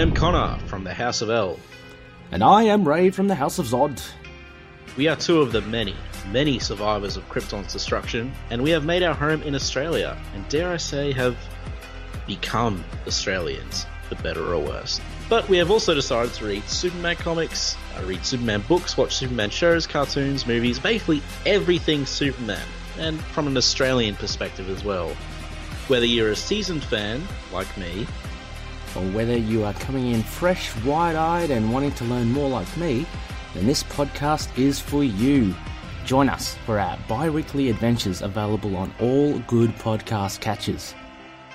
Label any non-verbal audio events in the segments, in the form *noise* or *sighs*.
am Connor from the House of El. And I am Ray from the House of Zod. We are two of the many, many survivors of Krypton's destruction, and we have made our home in Australia, and dare I say, have become Australians, for better or worse. But we have also decided to read Superman comics, uh, read Superman books, watch Superman shows, cartoons, movies, basically everything Superman, and from an Australian perspective as well. Whether you're a seasoned fan, like me, or whether you are coming in fresh, wide eyed, and wanting to learn more like me, then this podcast is for you. Join us for our bi weekly adventures available on all good podcast catches.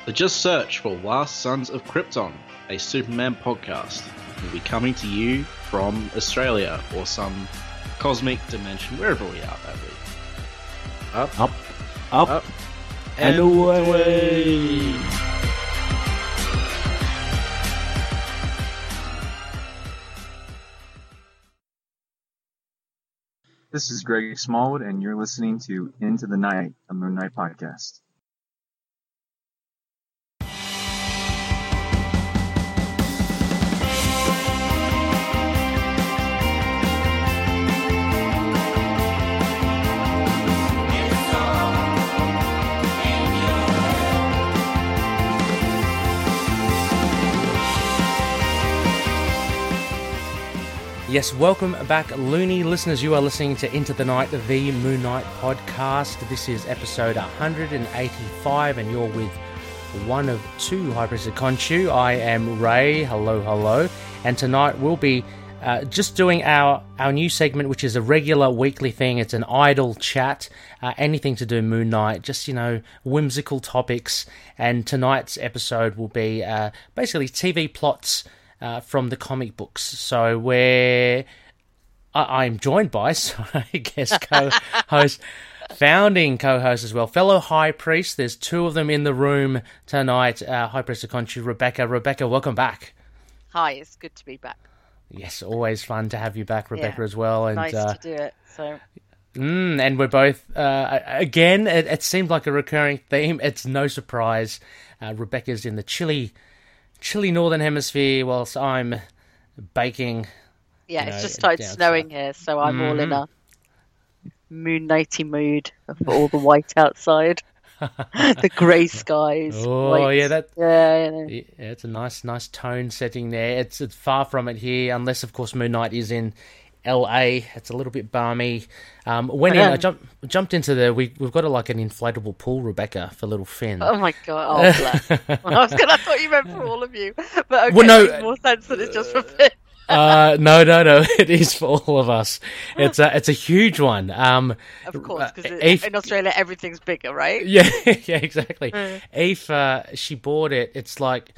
So just search for Last Sons of Krypton, a Superman podcast. We'll be coming to you from Australia or some cosmic dimension, wherever we are that week. Up, up, up, up and, and away. away. This is Greg Smallwood, and you're listening to Into the Night, a Moon Knight podcast. Yes, welcome back, loony listeners. You are listening to Into the Night, the Moon Knight podcast. This is episode 185, and you're with one of two High Priestess Khonshu. I am Ray. Hello, hello. And tonight we'll be uh, just doing our, our new segment, which is a regular weekly thing. It's an idle chat, uh, anything to do Moon Knight, just, you know, whimsical topics. And tonight's episode will be uh, basically TV plots uh, from the comic books. So where I- am joined by, *laughs* so I guess co-host, *laughs* founding co-host as well, fellow high priest. There's two of them in the room tonight. Uh, high priest of Khonshu, Rebecca. Rebecca, welcome back. Hi, it's good to be back. Yes, always fun to have you back, Rebecca, yeah, as well. And nice uh, to do it. So. Mm, and we're both uh, again. It, it, seemed like a recurring theme. It's no surprise. Uh, Rebecca's in the chilly chilly northern hemisphere, whilst I'm baking. Yeah, it's know, just started snowing here, so I'm mm-hmm. all in mm-hmm. a moon nighty mood for all the white *laughs* outside. *laughs* the grey skies. Oh white. yeah, that yeah, yeah, it's a nice, nice tone setting there. It's it's far from it here, unless of course Moon Knight is in LA. It's a little bit balmy. Um, went in. I jumped jumped into the. We we've got a, like an inflatable pool, Rebecca, for little Finn. Oh my god! Oh, *laughs* I was gonna. I thought you meant for all of you, but okay, well, no, makes more sense that it's just for Finn. uh, no, no, no. *laughs* It is for all of us. It's a, it's a huge one. Um, of course, because uh, in Australia everything's bigger, right? *laughs* Yeah, yeah, exactly. Mm. Eve, uh, she bought it. It's like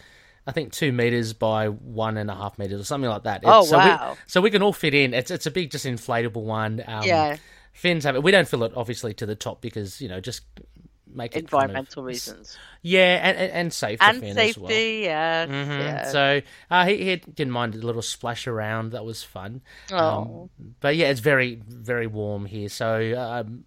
I think two meters by one and a half meters or something like that. oh so wow! We, so we can all fit in. It's it's a big, just inflatable one. Um, yeah. Finn's have it. We don't fill it obviously to the top because you know just make it environmental kind of, reasons. Yeah, and and, and safe and safety. Well. Yeah, mm-hmm. yeah. So uh, he, he didn't mind a little splash around. That was fun. Oh. Um, but yeah, it's very very warm here. So um,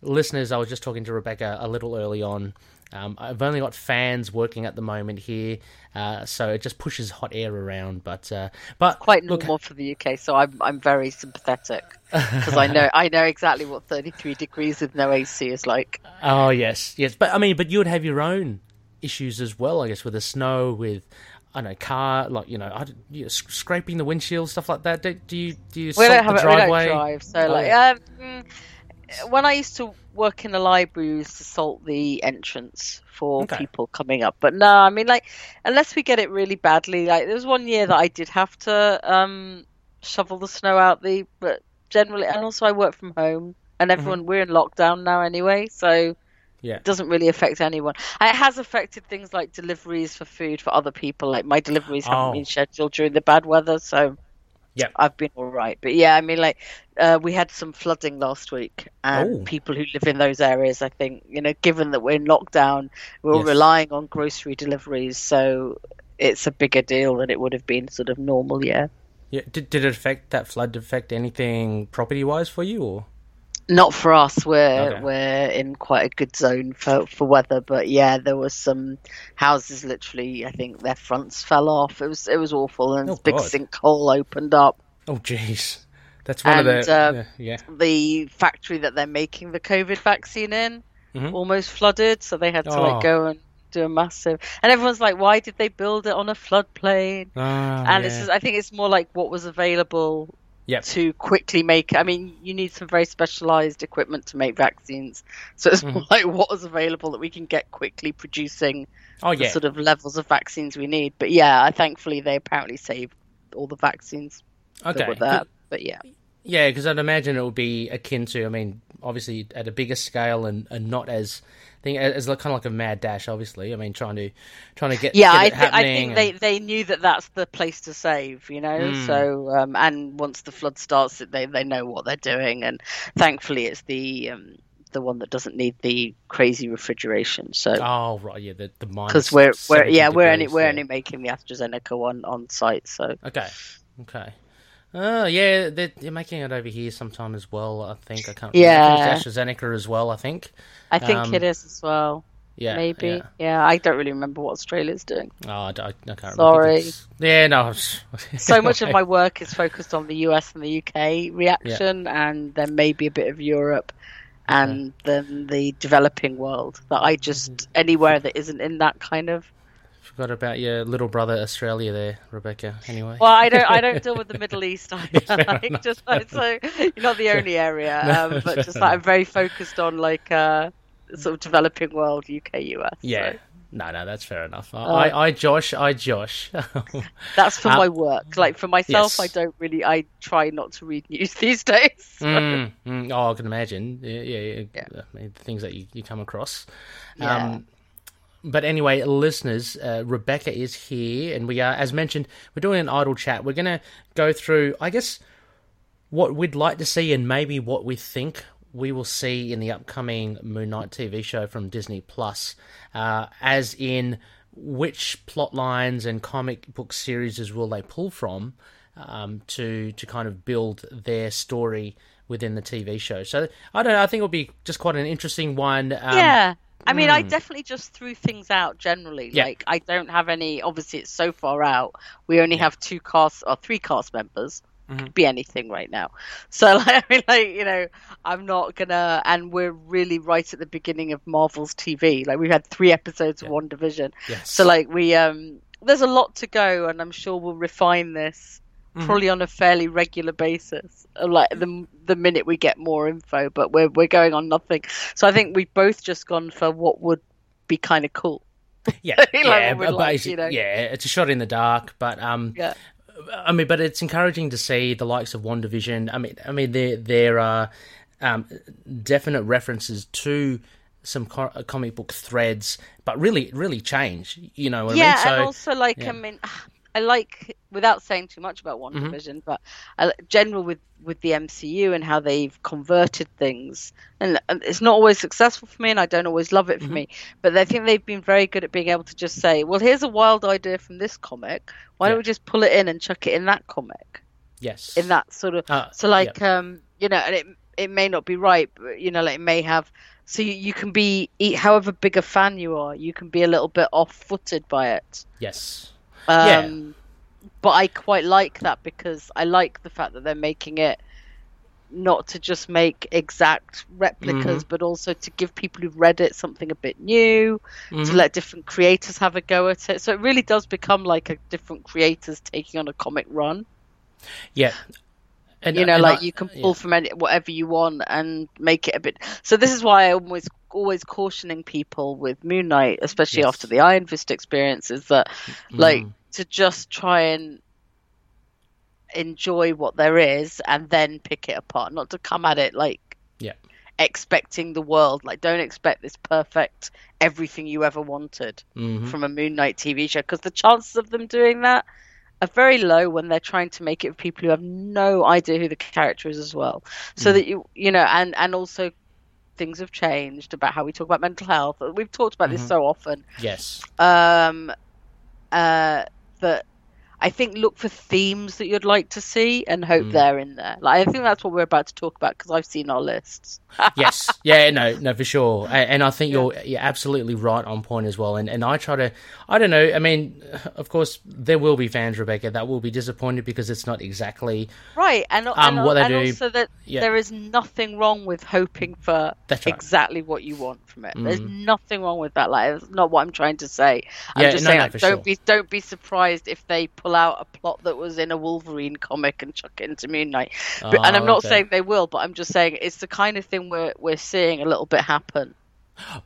listeners, I was just talking to Rebecca a little early on. Um, I've only got fans working at the moment here, uh, so it just pushes hot air around. But uh, but quite normal look, for the UK, so I'm I'm very sympathetic because I know *laughs* I know exactly what 33 degrees with no AC is like. Oh yes, yes, but I mean, but you would have your own issues as well, I guess, with the snow, with I don't know, car, like you know, I, you know, scraping the windshield, stuff like that. Do, do you do you we don't have the driveway? we don't drive, so oh, like yeah. um, when I used to work in the library, we used to salt the entrance for okay. people coming up. But no, I mean, like, unless we get it really badly, like, there was one year that I did have to um, shovel the snow out the, but generally, and also I work from home, and mm-hmm. everyone, mm-hmm. we're in lockdown now anyway, so yeah. It doesn't really affect anyone. It has affected things like deliveries for food for other people. Like my deliveries haven't oh. been scheduled during the bad weather, so yeah, I've been all right. But yeah, I mean, like uh, we had some flooding last week, and Ooh. people who live in those areas, I think, you know, given that we're in lockdown, we're yes. relying on grocery deliveries, so it's a bigger deal than it would have been sort of normal. Yeah. Yeah. Did did it affect that flood affect anything property wise for you or? Not for us. We're okay. we're in quite a good zone for, for weather, but yeah, there was some houses literally. I think their fronts fell off. It was it was awful, and oh, big sinkhole opened up. Oh jeez, that's one and, of the uh, yeah. The factory that they're making the COVID vaccine in mm-hmm. almost flooded, so they had to oh. like go and do a massive. And everyone's like, why did they build it on a floodplain? Oh, and yeah. it's just, I think it's more like what was available yep. to quickly make. I mean, you need some very specialized equipment to make vaccines, so it's mm-hmm. *laughs* like what is available that we can get quickly producing. Oh yeah, sort of levels of vaccines we need. But yeah, thankfully they apparently saved all the vaccines. Okay, that. But yeah, yeah, because I'd imagine it would be akin to. I mean, obviously at a bigger scale and, and not as thing as kind of like a mad dash. Obviously, I mean, trying to trying to get yeah. Get I, th- I think and... they, they knew that that's the place to save, you know. Mm. So um, and once the flood starts, they they know what they're doing, and thankfully it's the um, the one that doesn't need the crazy refrigeration. So oh right, yeah, the the because we're we're yeah we're only we're only making the AstraZeneca one on site. So okay, okay. Oh yeah, they're, they're, making it over here sometime as well. I think I can't. Yeah, AstraZeneca as well. I think. I think um, it is as well. Yeah, maybe. Yeah. yeah. I don't really remember what Australia's doing. Oh, I, I can't. Remember. Sorry. Yeah, no. *laughs* so much of *laughs* my work is focused on the US and the UK reaction, yeah. and then maybe a bit of Europe, and okay. then the developing world. That I just mm-hmm. anywhere that isn't in that kind of Forgot about your little brother Australia there, Rebecca. Anyway. Well, I don't. I don't *laughs* deal with the Middle East. I, like, *laughs* *laughs* just so you're not the only area, no, um, but just like I'm very focused on like uh, sort of developing world, UK, US. Yeah. So. No, no, that's fair enough. I, uh, I, I Josh, I Josh. that's for uh, my work. Like for myself, yes. I don't really. I try not to read news these days. So. Mm, mm, oh, I can imagine. Yeah, yeah, yeah. I mean, things that you, you come across. Yeah. Um, but anyway, listeners, uh, Rebecca is here, and we are, as mentioned, we're doing an idle chat. We're going to go through, I guess, what we'd like to see and maybe what we think we will see in the upcoming Moon Knight TV show from Disney Plus, uh, as in which plot lines and comic book series will they pull from um, to to kind of build their story within the TV show. So I don't know. I think it'll be just quite an interesting one. Um, yeah. I mean, mm. I hmm. definitely just threw things out generally. Yeah. Like, I don't have any. Obviously, it's so far out. We only have two cast or three cast members. Mm-hmm. Be anything right now. *laughs* So, like, I mean, like you know, I'm not gonna. And we're really right at the beginning of Marvel's TV. Like, we've had three episodes yeah. of WandaVision. Yes. So, like, we um, there's a lot to go, and I'm sure we'll refine this mm-hmm. probably on a fairly regular basis. Uh, like the the minute we get more info, but we're we're going on nothing. So I think we've both just gone for what would be kind of cool. *laughs* Yeah, *laughs* like yeah, but like, you know? yeah, it's a shot in the dark, but um, yeah. I mean, but it's encouraging to see the likes of WandaVision. I mean, I mean, there there are um, definite references to some co- comic book threads, but really, really change. You know, yeah, I mean? so, and also like yeah. I mean, I like without saying too much about One mm-hmm. Division, but I, general with with the MCU and how they've converted things, and, and, it's not always successful for me, and I don't always love it for mm-hmm. me. But I think they've been very good at being able to just say, "Well, here's a wild idea from this comic. Why yeah. don't we just pull it in and chuck it in that comic?" Yes, in that sort of uh, so like yeah. um you know, and it it may not be right, but you know, like it may have. So you, you can be, however big a fan you are, you can be a little bit off-footed by it. Yes um, yeah. But I quite like that because I like the fact that they're making it not to just make exact replicas, mm-hmm. but also to give people who've read it something a bit new, mm-hmm. to let different creators have a go at it. So it really does become like a different creators taking on a comic run. Yeah. And, you know, like I, you can pull yeah. from any, whatever you want and make it a bit. So this is why I'm always always cautioning people with Moon Knight, especially yes. after the Iron Fist experience, is that mm. like to just try and enjoy what there is and then pick it apart, not to come at it like yeah expecting the world. Like don't expect this perfect everything you ever wanted mm-hmm. from a Moon Knight TV show because the chances of them doing that are very low when they're trying to make it for people who have no idea who the character is as well. So mm. that you you know and and also things have changed about how we talk about mental health. We've talked about mm-hmm. this so often. Yes. Um, uh, that I think look for themes that you'd like to see and hope mm. they're in there. Like I think that's what we're about to talk about because I've seen our lists. *laughs* yes, yeah, no, no, for sure. And, I think you're you're absolutely right on point as well. And and I try to, I don't know. I mean, of course, there will be fans, Rebecca, that will be disappointed because it's not exactly right. And, um, and what they and do. also that yeah. there is nothing wrong with hoping for right. exactly what you want from it. Mm. There's nothing wrong with that. Like, that's not what I'm trying to say. I'm yeah, just no, saying, no, like, don't sure. be don't be surprised if they pull out a plot that was in a Wolverine comic and chuck it into Moon Knight. But, oh, and I'm ah, not okay. saying they will, but I'm just saying it's the kind of thing we're we're seeing a little bit happen.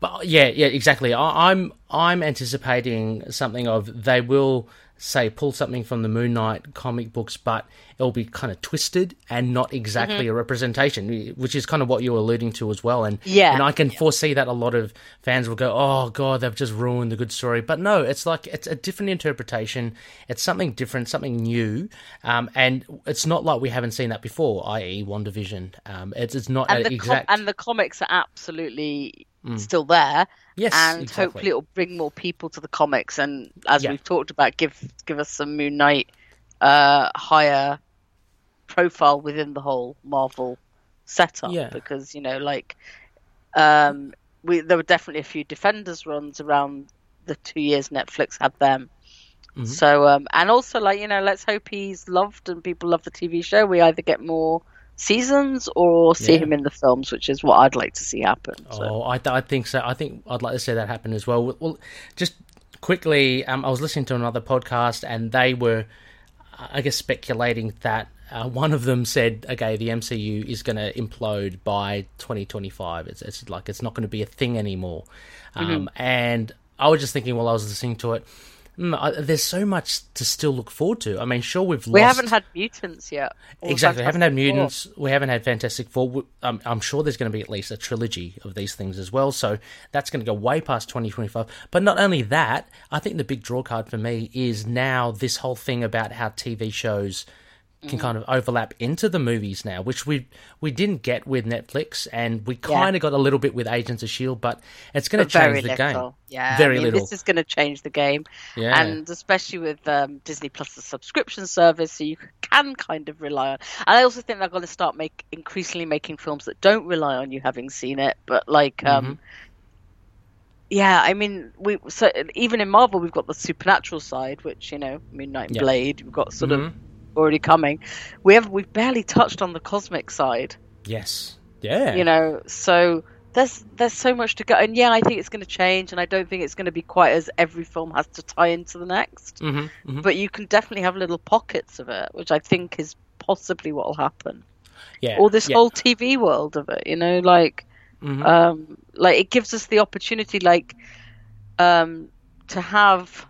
But yeah, yeah, exactly. I, I'm I'm anticipating something of they will say pull something from the Moon Knight comic books, but it'll be kind of twisted and not exactly mm-hmm. a representation, which is kind of what you were alluding to as well. And yeah, and I can foresee that a lot of fans will go, "Oh God, they've just ruined the good story." But no, it's like it's a different interpretation. It's something different, something new, um, and it's not like we haven't seen that before, i.e., WandaVision. Um, it's it's not and the exact, com- and the comics are absolutely mm. still there. Yes, and exactly. hopefully it'll bring more people to the comics, and as yeah. we've talked about, give give us some Moon Knight uh, higher profile within the whole Marvel setup. Yeah. because you know, like, um, we there were definitely a few Defenders runs around the two years Netflix had them. Mm-hmm. So, um, and also like you know, let's hope he's loved and people love the TV show. We either get more seasons or see yeah. him in the films, which is what I'd like to see happen. So. Oh, I, I think so. I think I'd like to see that happen as well. Well, just quickly, um, I was listening to another podcast and they were, I guess, speculating that uh, one of them said, "Okay, the MCU is going to implode by 2025. It's, it's like it's not going to be a thing anymore." Mm-hmm. Um, and I was just thinking while I was listening to it, Mm, there's so much to still look forward to. I mean, sure, we've lost... we haven't had mutants yet. Exactly, we haven't had mutants. Four. We haven't had Fantastic Four. I'm, I'm sure there's going to be at least a trilogy of these things as well. So that's going to go way past 2025. But not only that, I think the big draw card for me is now this whole thing about how TV shows can kind of overlap into the movies now, which we we didn't get with Netflix, and we kind yeah. of got a little bit with Agents of Shield, but it's going to change the little. game. Yeah, very I mean, little. This is going to change the game, yeah. and especially with um, Disney Plus, the subscription service, so you can kind of rely on. And I also think they're going to start make increasingly making films that don't rely on you having seen it, but like. Um, mm-hmm. Yeah, I mean, we so even in Marvel, we've got the supernatural side, which you know, Moon Knight and Blade. We've got sort mm-hmm. of already coming. We have we've barely touched on the cosmic side. Yes. Yeah. You know, so there's there's so much to go, and yeah, I think it's going to change, and I don't think it's going to be quite as every film has to tie into the next. Mm-hmm, mm-hmm. But you can definitely have little pockets of it, which I think is possibly what will happen. Yeah. Or this yeah. whole TV world of it, you know, like, mm-hmm. um, like it gives us the opportunity, like, um, to have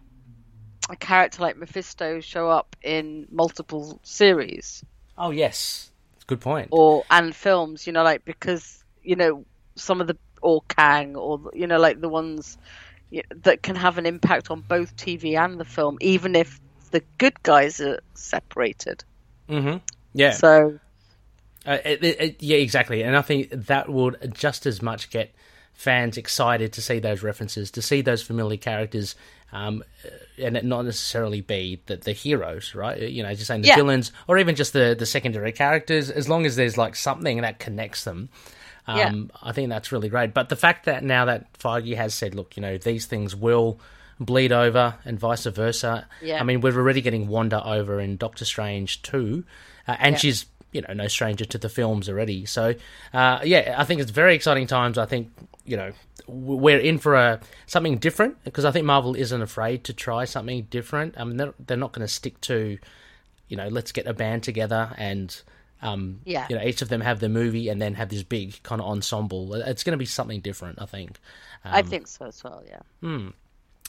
a character like Mephisto show up in multiple series. Oh yes, good point. Or and films, you know, like because you know some of the or Kang or you know like the ones that can have an impact on both TV and the film, even if the good guys are separated. Mm-hmm. Yeah. So. Uh, it, it, yeah, exactly, and I think that would just as much get fans excited to see those references, to see those familiar characters um, and it not necessarily be the, the heroes, right? You know, just saying the yeah. villains or even just the, the secondary characters, as long as there's like something that connects them. Um, yeah. I think that's really great. But the fact that now that Feige has said, look, you know, these things will bleed over and vice versa. Yeah. I mean, we're already getting Wanda over in Doctor Strange too, uh, and yeah. she's you know no stranger to the films already. So uh, yeah, I think it's very exciting times. I think you know we're in for a something different because I think Marvel isn't afraid to try something different. I mean, they're, they're not going to stick to, you know, let's get a band together and, um, yeah. you know, each of them have their movie and then have this big kind of ensemble. It's going to be something different, I think. Um, I think so as well. Yeah. Hmm.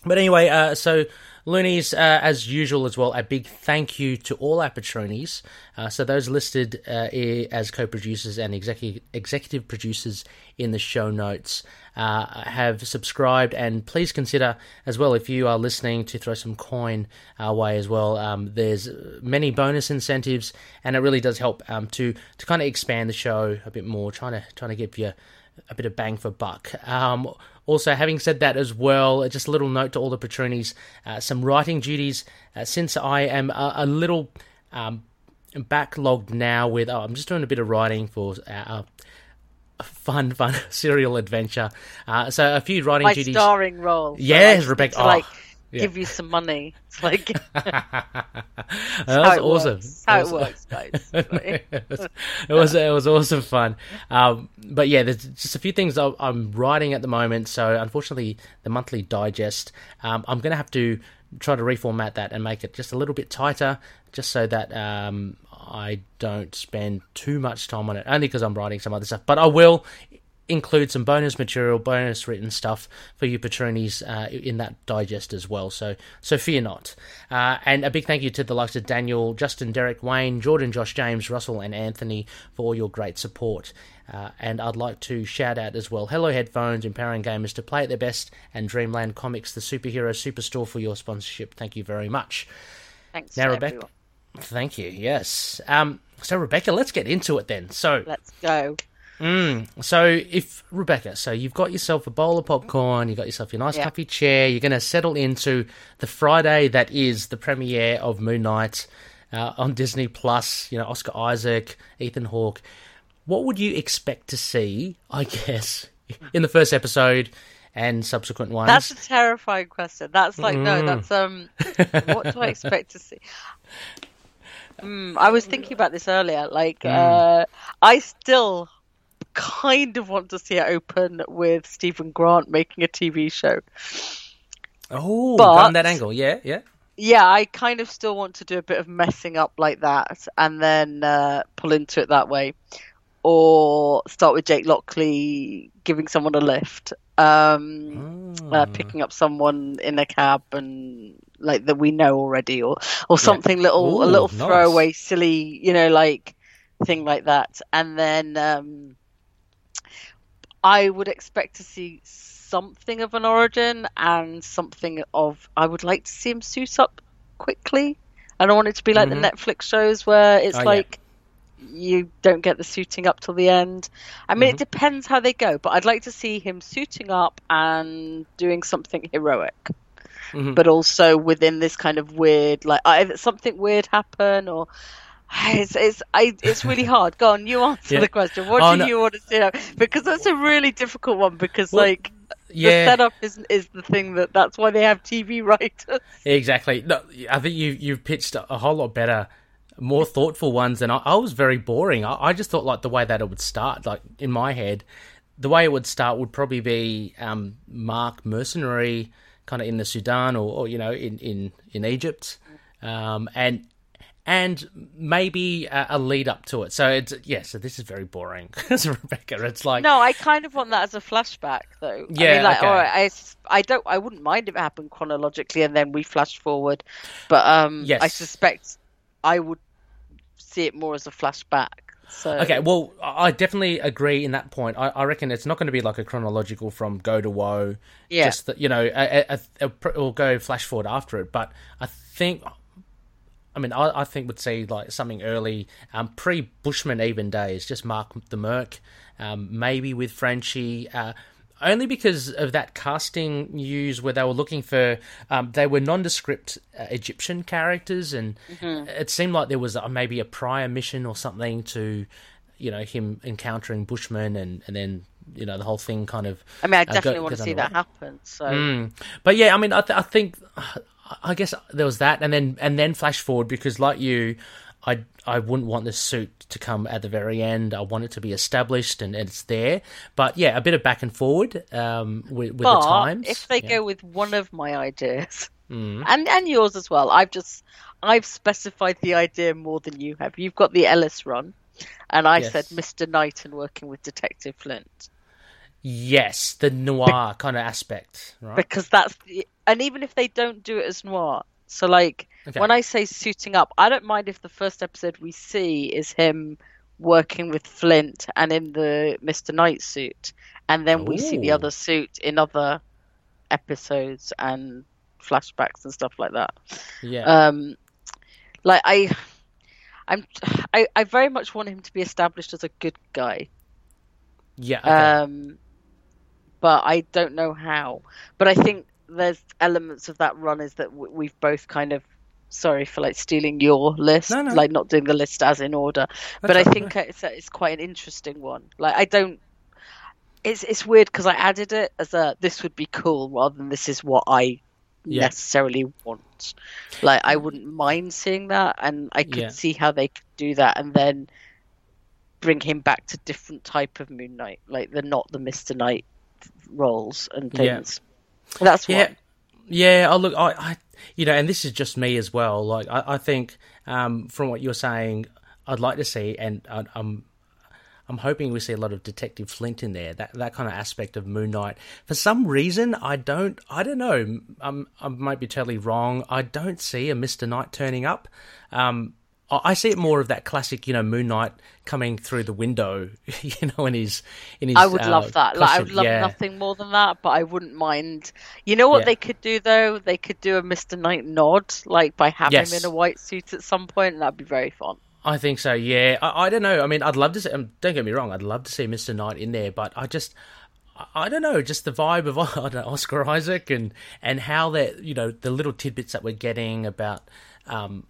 But anyway, uh, so Loonies, uh, as usual as well, a big thank you to all our patronies. Uh, so those listed uh, as co-producers and executive executive producers in the show notes uh, have subscribed, and please consider as well if you are listening to throw some coin our way as well. Um, there's many bonus incentives, and it really does help um, to to kind of expand the show a bit more, trying to trying to give you a bit of bang for buck. Um, also, having said that as well, just a little note to all the Patroonies, uh, some writing duties. Uh, since I am a, a little um, backlogged now with, oh, I'm just doing a bit of writing for uh, a fun, fun *laughs* serial adventure. Uh, so a few writing My duties. starring role. Yes, like, Rebecca. like, oh yeah. give you some money. It's like *laughs* *laughs* that was awesome. Works. How it works, guys. *laughs* it, was, it was it was awesome fun. Um, but yeah, there's just a few things I'm writing at the moment. So unfortunately, the monthly digest, um, I'm going to have to try to reformat that and make it just a little bit tighter, just so that um, I don't spend too much time on it. Only because I'm writing some other stuff, but I will include some bonus material, bonus written stuff for you patroonies uh, in that digest as well. So, so fear not. Uh, and a big thank you to the likes of Daniel, Justin, Derek, Wayne, Jordan, Josh, James, Russell, and Anthony for all your great support. Uh, and I'd like to shout out as well Hello Headphones, empowering gamers to play at their best, and Dreamland Comics, the superhero superstore, for your sponsorship. Thank you very much. Thanks, now, Rebecca. Everyone. Thank you. Yes. Um, so, Rebecca, let's get into it then. So, let's go. Mm, so if Rebecca, so you've got yourself a bowl of popcorn, you've got yourself your nice yeah. comfy chair, you're going to settle into the Friday that is the premiere of Moon Knight uh, on Disney Plus. You know, Oscar Isaac, Ethan Hawke. What would you expect to see? I guess in the first episode and subsequent ones. That's a terrifying question. That's like mm. no, that's um. what do I expect to see? *laughs* Mm, I was thinking about this earlier. Like, mm. uh, I still kind of want to see it open with Steven Grant making a TV show. Oh, but, that angle, yeah, yeah. Yeah, I kind of still want to do a bit of messing up like that, and then uh, pull into it that way, or start with Jake Lockley giving someone a lift, um, oh. uh, picking up someone in a cab and like that we know already, or or something yeah. little, Ooh, a little nice. throwaway, silly, you know, like thing like that, and then. Um, I would expect to see something of an origin and something of. I would like to see him suit up quickly. I don't want it to be like mm-hmm. the Netflix shows where it's oh, like yeah. you don't get the suiting up till the end. I mean, mm-hmm. it depends how they go, but I'd like to see him suiting up and doing something heroic. Mm-hmm. But also within this kind of weird, like either something weird happen or *sighs* it's it's I, it's really hard. Go on, you answer yeah. the question. What oh, do no. you want to see? Because that's a really difficult one. Because well, like yeah. the setup is is the thing that that's why they have TV *laughs* writers. Exactly. No, I think you you've pitched a whole lot better, more thoughtful ones, and I, I was very boring. I, I, just thought like the way that it would start, like in my head, the way it would start would probably be um, Marc mercenary, kind of in the Sudan or, or you know in in in Egypt, um, and and maybe a, a, lead up to it. So it's yeah. So this is very boring, *laughs* Rebecca. It's like no, I kind of want that as a flashback, though. Yeah, I mean, like, okay. all right, I, I don't, I wouldn't mind if it happened chronologically and then we flash forward, but um, yes. I suspect I would see it more as a flashback. So okay, well, I definitely agree in that point. I, I reckon it's not going to be like a chronological from go to woe. Yeah, just that you know, a, a, a, will go flash forward after it. But I think I mean, I, I think would see like something early, um, pre Bushman even days, just Marc the Merc, um, maybe with Frenchie. Uh, only because of that casting news where they were looking for um, they were nondescript uh, Egyptian characters, and mm-hmm. it seemed like there was a, maybe a prior mission or something to, you know, him encountering Bushman and and then you know the whole thing kind of. I mean, I definitely uh, go, want to see that happen. So, mm. but yeah, I mean, I, th- I think I guess there was that, and then and then flash forward because, like you, I I wouldn't want this suit to come at the very end. I want it to be established and, and it's there. But yeah, a bit of back and forward um, with, with the times. If they yeah. go with one of my ideas, mm. and and yours as well, I've just I've specified the idea more than you have. You've got the Ellis run, and I yes. said Mister Knighton working with Detective Flint. Yes, the noir kind of aspect, right? Because that's and even if they don't do it as noir, so like okay. when I say suiting up, I don't mind if the first episode we see is him working with Flint and in the Mister Knight suit, and then Ooh. we see the other suit in other episodes and flashbacks and stuff like that. Yeah. Um, like I, I'm, I, I very much want him to be established as a good guy. Yeah. Okay. Um, but I don't know how. But I think there's elements of that run is that we've both kind of sorry for like stealing your list, no, no. like not doing the list as in order. That's but I think it's it's quite an interesting one. Like I don't. It's it's weird because I added it as a this would be cool rather than this is what I yeah. necessarily want. Like I wouldn't mind seeing that, and I could yeah. see how they could do that, and then bring him back to different type of Moon Knight, like the not the Mister Knight roles and things. Yeah. That's yeah. Yeah, I look, I, I, you know, and this is just me as well. Like, I, I think um, from what you're saying, I'd like to see, and I, I'm I'm hoping we see a lot of Detective Flint in there. That that kind of aspect of Moon Knight. For some reason, I don't. I don't know. I'm, I might be totally wrong. I don't see a Mister Knight turning up. Um, I see it more of that classic, you know, Moon Knight coming through the window, *laughs* you know, in his in his. I would uh, love that. Like, I would love yeah. nothing more than that, but I wouldn't mind. You know what yeah. they could do though? They could do a Mister Knight nod, like by having yes. him in a white suit at some point, and that'd be very fun. I think so. Yeah, I, I don't know. I mean, I'd love to see. Um, don't get me wrong. I'd love to see Mister Knight in there, but I just. I don't know, just the vibe of *laughs* know, Oscar Isaac and and how that you know the little tidbits that we're getting about um,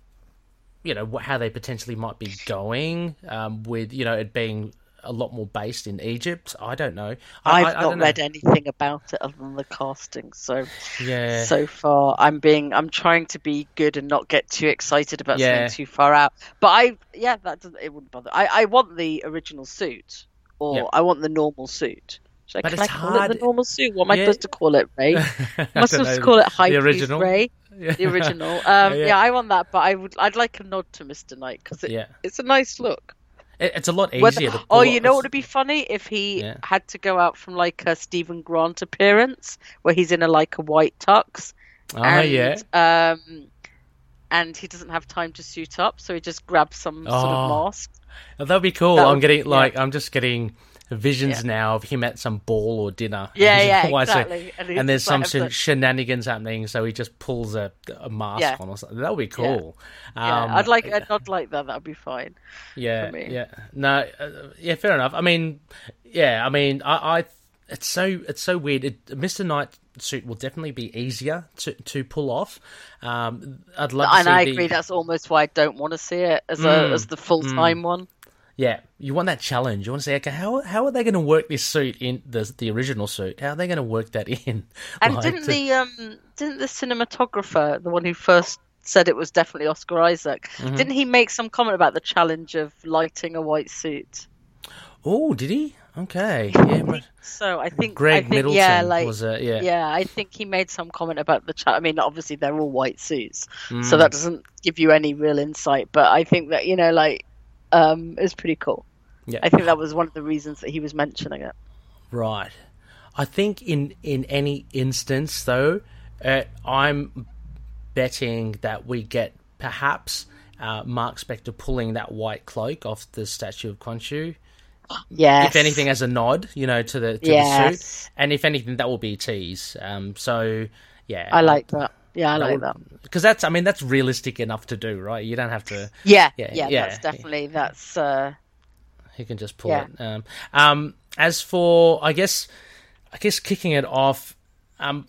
you know how they potentially might be going um, with you know it being a lot more based in Egypt. I don't know. I, I've I, not read anything about it other than the casting. So yeah, so far I'm being I'm trying to be good and not get too excited about yeah. something too far out. But I yeah that doesn't it wouldn't bother. I I want the original suit or yeah. I want the normal suit. Should I, but can I call hard. it the normal suit? What am I supposed to call it, Ray? *laughs* am I supposed to call it High the original? Ray? The original. *laughs* Um, yeah. yeah. I want that, but I would. I'd like a nod to Mister Knight because it, yeah. it's a nice look. It, it's a lot easier. Whether, oh, you know what would be funny if he yeah. had to go out from like a Steven Grant appearance where he's in a like a white tux. Oh and, yeah. Um, and he doesn't have time to suit up, so he just grabs some oh. sort of oh. mask. That'd be cool. That I'm getting like. I'm just getting visions yeah. now of him at some ball or dinner. *laughs* Yeah, yeah, exactly. and, and, there's some like shenanigans happening, so he just pulls a, a mask yeah. on or something. That would be cool. Yeah. Um, I'd like, I'd not like that. That'd be fine. Yeah, yeah. No, uh, yeah, fair enough. I mean, yeah, I mean, I, I it's so it's so weird. It, Mr. Knight suit will definitely be easier to, to pull off. Um, I'd love, and I the... agree. That's almost why I don't want to see it as mm, a as the full time mm. one. Yeah, you want that challenge. You want to say, okay, how how are they going to work this suit in the the original suit? How are they going to work that in? *laughs* And like, didn't to... the um didn't the cinematographer, the one who first said it was definitely Oscar Isaac, mm-hmm. didn't he make some comment about the challenge of lighting a white suit? Oh, did he? Okay, yeah. But... So I think Greg I think, Middleton yeah, like, was it? Yeah, yeah. I think he made some comment about the. Ch- I mean, obviously they're all white suits, mm. so that doesn't give you any real insight. But I think that you know, like, um, it's pretty cool. Yeah. I think that was one of the reasons that he was mentioning it. Right. I think in in any instance though, uh, I'm betting that we get perhaps uh, Marc Spector pulling that white cloak off the statue of Khonshu. Yes. If anything, as a nod, you know, to the to yes. the suit, and if anything, that will be a tease. Um, so yeah, I like that. Yeah, I like that because that's. I mean, that's realistic enough to do, right? You don't have to. Yeah, yeah, yeah. yeah. That's definitely that's. Uh, he can just pull yeah. it. Um, um, as for, I guess, I guess kicking it off. Um,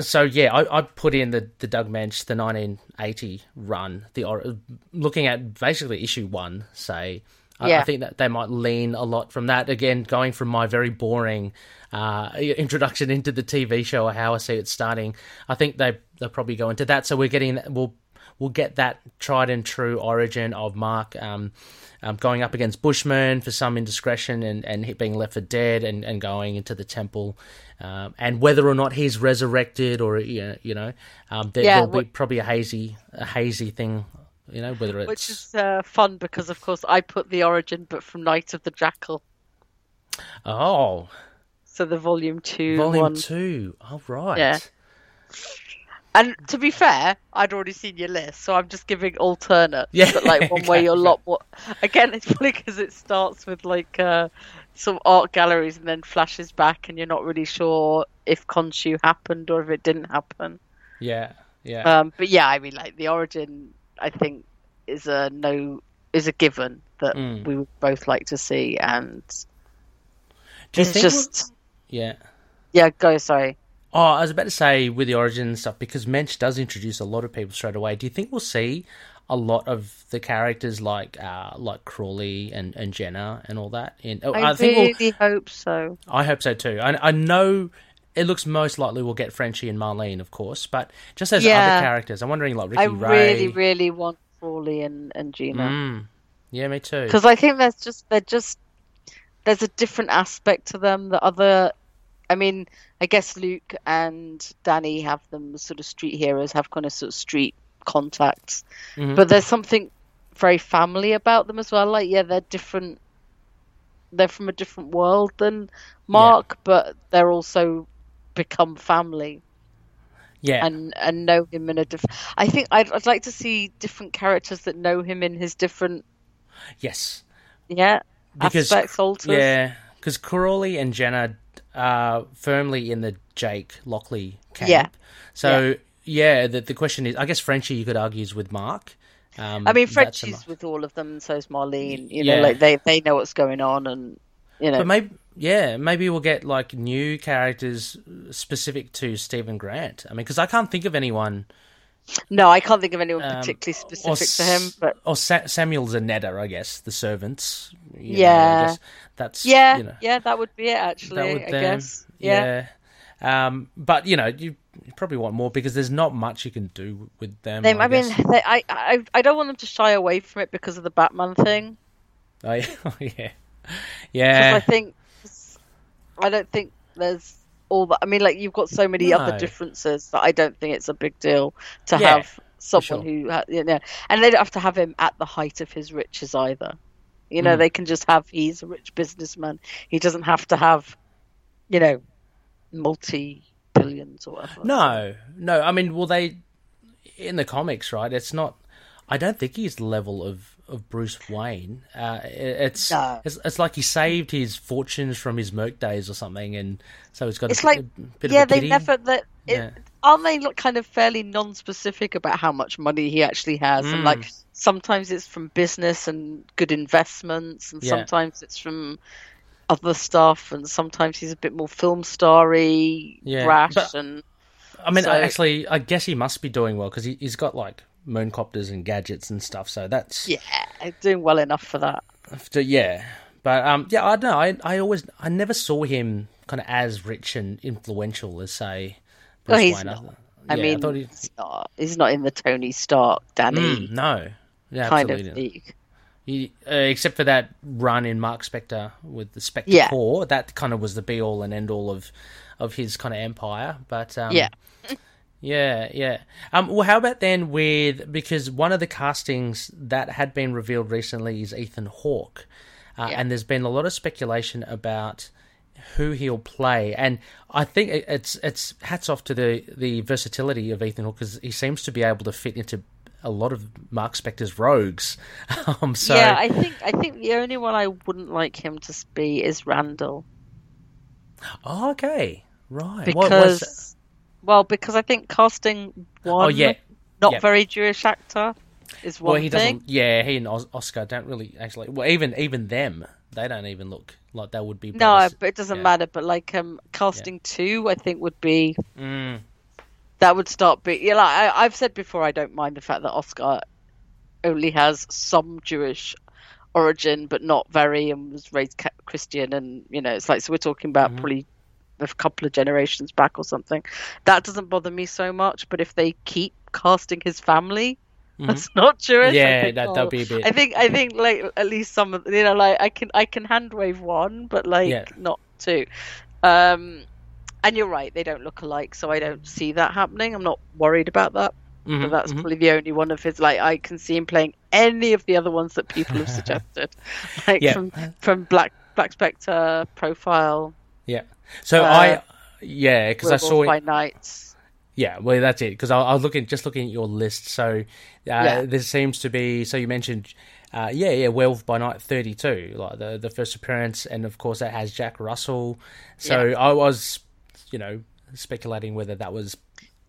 so yeah, I, I put in the the Doug Moench, the 1980 run, the looking at basically issue one. Say, yeah. I, I think that they might lean a lot from that. Again, going from my very boring uh, introduction into the TV show or how I see it starting, I think they they'll probably go into that. So we're getting we'll we'll get that tried and true origin of Marc. Um, um, going up against Bushman for some indiscretion and, and being left for dead and, and going into the temple. Um, and whether or not he's resurrected or, you know, um, there, yeah, will be probably a hazy, a hazy thing, you know, whether it's. Which is uh, fun because, of course, I put the origin, but from Night of the Jackal. Oh. So the volume two. Volume one. two. Oh, right. Yeah. And to be fair, I'd already seen your list, so I'm just giving alternate. Yeah, but like one way you're a lot more. Again, it's funny because it starts with like uh, some art galleries and then flashes back, and you're not really sure if Khonshu happened or if it didn't happen. Yeah, yeah. Um, but yeah, I mean, like the origin, I think is a no is a given that mm. we would both like to see, and it's just yeah. yeah. Go sorry. Oh, I was about to say with the origin and stuff because Moench does introduce a lot of people straight away. Do you think we'll see a lot of the characters like uh, like Crawley and, and Gena and all that? In oh, I, I think we'll, hope so. I hope so too. I, I know it looks most likely we'll get Frenchie and Marlene, of course, but just as Yeah. other characters, I'm wondering like Ricky I Ray. really, really want Crawley and and Gena Mm. Yeah, me too. because I think there's just they're just there's a different aspect to them. The other, I mean, I guess Luke and Danny have them sort of street heroes, have kind of sort of street contacts, Mhm. but there's something very family about them as well. Like, yeah, they're different. They're from a different world than Marc, but they're also become family Yeah, and and know him in a different. I think I'd, I'd like to see different characters that know him in his different yes. yeah Because aspects alters. Yeah, because Crawley and Gena are firmly in the Jake Lockley camp. Yeah. So yeah, the the question is, I guess Frenchie you could argue is with Marc. Um, I mean, Frenchie's with all of them, and so's Marlene. You Yeah. know, like they they know what's going on, and you know, But maybe, yeah, maybe we'll get like new characters specific to Steven Grant. I mean, because I can't think of anyone. no, I can't think of anyone um, particularly specific to him. But or Sa- Samuel Zanetta, I guess the servants. know, Yeah. guess that's yeah, You know, yeah, that would be it. Actually, would I them. guess. Yeah. Yeah. Um, but you know, you, you probably want more because there's not much you can do with them. They, I, mean, guess. they, I, I, I don't want them to shy away from it because of the Batman thing. Oh, yeah, *laughs* yeah, Because yeah. I think, I don't think there's all that. I mean, like you've got so many No. other differences that I don't think it's a big deal to Yeah, have someone sure. who, you know, and they don't have to have him at the height of his riches either. You know, Mm. they can just have he's a rich businessman. He doesn't have to have, you know, multi billions or whatever. No, no. I mean, well, they in the comics, right? It's not. I don't think he's the level of of Bruce Wayne. Uh, it's, No. it's it's like he saved his fortunes from his Merc days or something, and so he's got It's a, like- a bit yeah, of a they never. That Yeah. aren't they look kind of fairly non-specific about how much money he actually has, and Mm. like sometimes it's from business and good investments, and Yeah. sometimes it's from other stuff, and sometimes he's a bit more film starry, Yeah, brash, but- and I mean, So- actually, I guess he must be doing well because he, he's got like mooncopters and gadgets and stuff. So that's yeah, doing well enough for that. Yeah, but um, yeah, I don't know. I I always I never saw him kind of as rich and influential as say. Well, Bruce he's Wayne. not. I, yeah, mean, I he, he's not. He's not in the Tony Stark, Danny Mm, no, yeah, kind absolutely. of league. He, uh, except for that run in Marc Spector with the Spectre Yeah. Corps, that kind of was the be all and end all of of his kind of empire. But um, Yeah. *laughs* yeah, yeah. Um, well, how about then with because one of the castings that had been revealed recently is Ethan Hawke, uh, Yeah. and there's been a lot of speculation about who he'll play, and I think it's it's hats off to the the versatility of Ethan Hawke because he seems to be able to fit into a lot of Marc Spector's rogues. *laughs* um, so yeah, I think I think the only one I wouldn't like him to be is Randall. Oh, okay, right. because What was- well because i think casting one oh yeah, not yeah. very jewish actor is one well he thing doesn't. Yeah, he and Oscar don't really actually. Well, even even them, they don't even look like they would be. no brothers. but it doesn't yeah. matter but like um casting two i think would be Mm, that would start be yeah like I, i've said before i don't mind the fact that oscar only has some jewish origin but not very and was raised christian and you know it's like so we're talking about Mhm. probably a couple of generations back or something that doesn't bother me so much but if they keep casting his family mhm. that's not Jewish. Yeah, think, that oh, that'd be a bit. I think I think like at least some of you know like I can I can hand wave one, but like Yeah. not two. Um, and you're right, they don't look alike, so I don't see that happening. I'm not worried about that. Mhm, But that's mhm. probably the only one of his. Like I can see him playing any of the other ones that people have *laughs* suggested, like Yeah. from from Black Black Spectre profile. yeah. So uh, I, yeah, because I saw by it. Night. Yeah, well, that's it. Because I, I was looking, just looking at your list. So uh, Yeah. there seems to be. So you mentioned, uh, yeah, yeah, Werewolf by Night thirty two, like the the first appearance, and of course that has Jack Russell. So I was, you know, speculating whether that was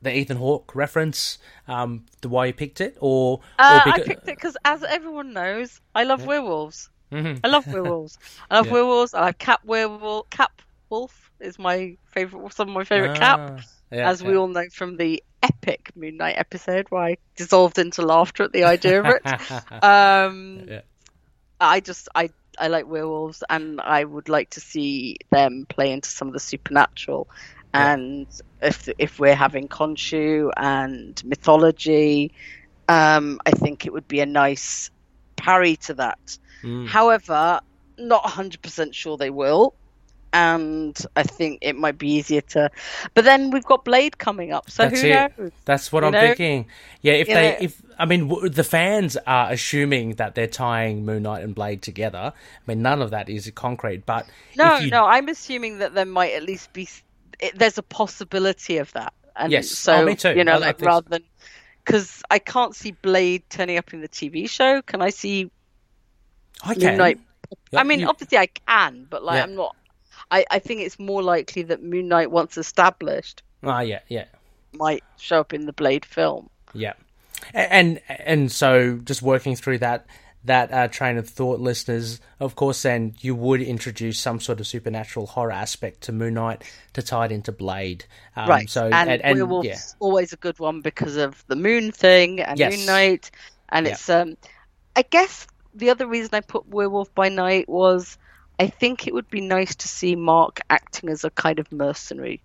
the Ethan Hawke reference, um, the why you picked it, or Uh, or I picked it because, as everyone knows, I love werewolves. Mm-hmm. I love werewolves. I love *laughs* yeah. werewolves. I like Cap Werewolf. Cap Wolf is my favorite. Some of my favorite ah, cap, yeah, as yeah. we all know from the epic Moon Knight episode where I dissolved into laughter at the idea of it. *laughs* um, I just I I like werewolves, and I would like to see them play into some of the supernatural. And if if we're having Khonshu and mythology, um, I think it would be a nice parry to that. Mm. However, not 100% sure they will. And I think it might be easier to. But then we've got Blade coming up, so That's who it. knows? That's what you I'm know? thinking. Yeah, if you they, know? if I mean, w- the fans are assuming that they're tying Moon Knight and Blade together. I mean, none of that is concrete. But no, you... no, I'm assuming that there might at least be. It, there's a possibility of that. And yes, so oh, me too. You know, I, like I rather so. than because I can't see Blade turning up in the TV show. Can I see I can. Moon Knight? I mean, you... obviously I can, but like. I'm not. I, I think it's more likely that Moon Knight, once established, ah, yeah, yeah, might show up in the Blade film. Yeah, and and so just working through that that uh, train of thought, listeners, of course, then you would introduce some sort of supernatural horror aspect to Moon Knight to tie it into Blade. Um, right. So and, and, and Werewolf's yeah. always a good one because of the Moon thing and yes. Moon Knight, and yeah. it's um, I guess the other reason I put Werewolf by Night was I think it would be nice to see Marc acting as a kind of mercenary.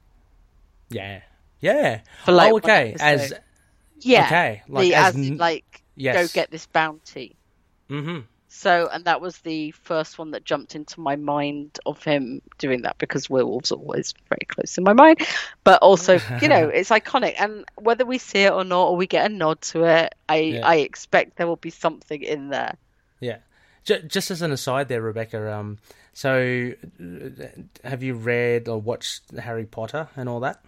Yeah. Yeah. For like oh, okay. As yeah. Okay. Like the, as, as like yes. go get this bounty. Mm-hmm. So, and that was the first one that jumped into my mind of him doing that because werewolves are always very close in my mind. But also, you know, *laughs* it's iconic, and whether we see it or not, or we get a nod to it, I yeah. I expect there will be something in there. Yeah. Just as an aside, there, Rebecca. Um, so have you read or watched Harry Potter and all that?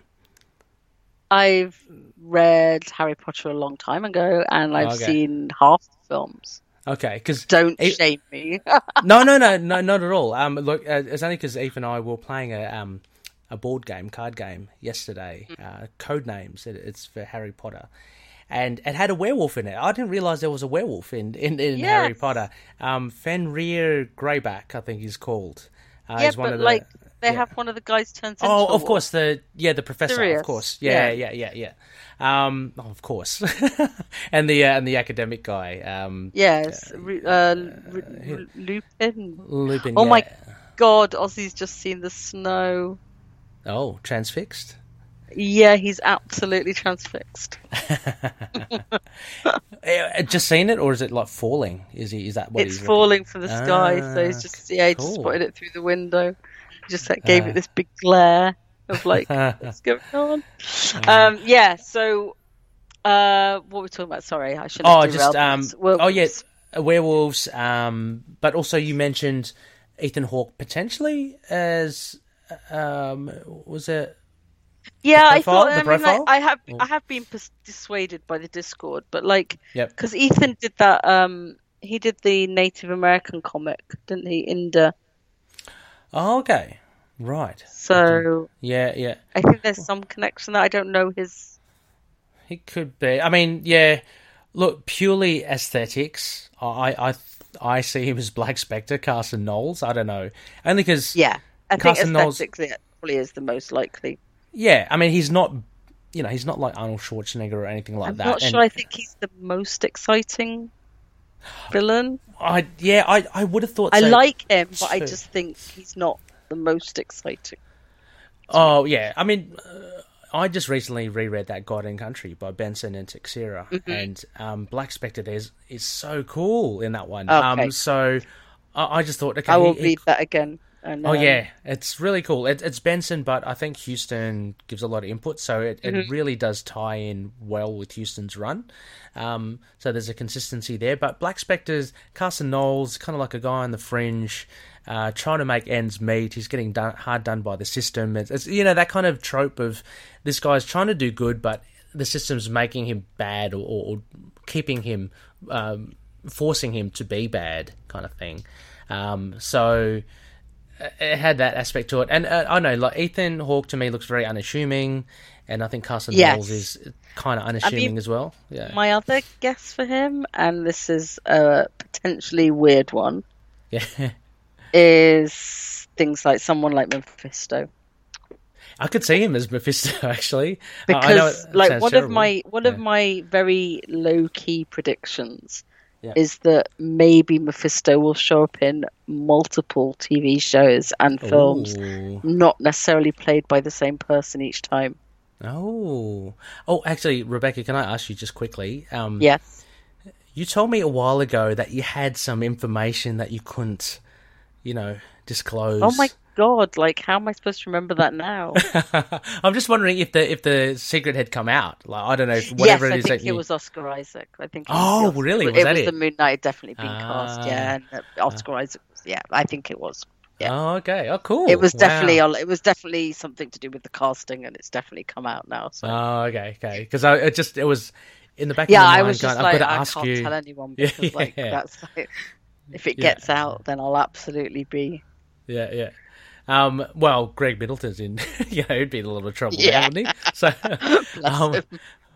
I've read Harry Potter a long time ago, and I've okay. seen half the films. Okay, because don't it, shame me. *laughs* no, no, no, no, not at all. Um, look, uh, it's only because Eve and I were playing a um a board game, card game yesterday. Mm. Uh, Code names. It, it's for Harry Potter, and it had a werewolf in it. I didn't realize there was a werewolf in in, in yes. Harry Potter. Um, Fenrir Greyback, I think he's called. Uh, yeah, but the, like they yeah. have one of the guys turns. Oh, of course, the yeah, the professor, Sirius. of course, yeah, yeah, yeah, yeah. yeah. Um, oh, of course, *laughs* and the uh, and the academic guy. Um, yes, uh, uh, Lupin. Lupin. Oh yeah. my god, Ozzy's just seen the snow. Oh, transfixed. Yeah, he's absolutely transfixed. *laughs* Eh, just seen it, or is it like falling? Is he? Is that what it's falling from the sky? Ah, so he's just yeah, he cool. just spotted it through the window. He just like, gave uh, it this big glare of like *laughs* what's going on. Um, yeah. So, uh, what were we talking about? Sorry, I should. Oh, just um. Werewolves. Oh yes, uh, werewolves. Um, but also you mentioned Ethan Hawke potentially as um was it yeah, I thought. I, mean, like, I have I have been dissuaded by the Discord, but like, because yep. Ethan did that. Um, he did the Native American comic, didn't he? Indeh. Oh, okay, right. So yeah, yeah. I think there's some connection that I don't know his. It could be. I mean, yeah. Look, purely aesthetics. I I I see him as Black Spectre, Carson Knowles. I don't know, only because yeah, I Carson think aesthetically Knowles... it probably is the most likely yeah, I mean, he's not, you know, he's not like Arnold Schwarzenegger or anything like I'm that. I'm not sure. I think he's the most exciting villain. I yeah, I I would have thought. I so like him, but I just think he's not the most exciting. Oh yeah, I mean, uh, I just recently reread that God and Country by Benson and Texeira, mm-hmm. and um, Black Spectre is is so cool in that one. Okay. Um, so I, I, just thought, okay, I will he, read he, that again. And, oh um, yeah, it's really cool. It, it's Benson, but I think Huston gives a lot of input, so it, mm-hmm. it really does tie in well with Huston's run. Um, so there's a consistency there. But Black Spectre's Carson Knowles, kind of like a guy on the fringe, uh, trying to make ends meet. He's getting done, hard done by the system. It's, it's, you know that kind of trope of this guy's trying to do good, but the system's making him bad or, or keeping him, um, forcing him to be bad, kind of thing. Um, so it had that aspect to it. And uh, I know, like Ethan Hawke to me looks very unassuming, and I think Carson yes. Knowles is kind of unassuming I mean, as well. Yeah. My other guess for him, and this is a potentially weird one, Yeah. *laughs* is things like someone like Mephisto. I could see him as Mephisto *laughs* actually, because like one terrible. of my one yeah. of my very low key predictions yeah. is that maybe Mephisto will show up in multiple TV shows and films, Ooh. not necessarily played by the same person each time. Oh, oh, actually, Rebecca, can I ask you just quickly? Um, yes. You told me a while ago that you had some information that you couldn't, you know, disclose. Oh my god! Like, how am I supposed to remember that now? *laughs* I'm just wondering if the if the secret had come out. Like, I don't know. If Whatever yes, it is I think it you... was Oscar Isaac. I think. Oh, really? Was it that was it? the Moon Knight definitely been cast. Yeah, ah. and uh, Oscar uh, Isaac. Yeah, I think it was. Yeah. Oh, okay. Oh, cool. It was definitely wow. it was definitely something to do with the casting, and it's definitely come out now. So. Oh, okay, okay. Because I it just it was in the back. Yeah, of my I was just going, like, i can't you... tell anyone *laughs* because yeah. like that's like, *laughs* if it gets yeah. out, then I'll absolutely be. Yeah, yeah. Um, well, Greg Middleton's in. *laughs* yeah, he'd be in a lot of trouble, yeah. wouldn't he? So, *laughs* um,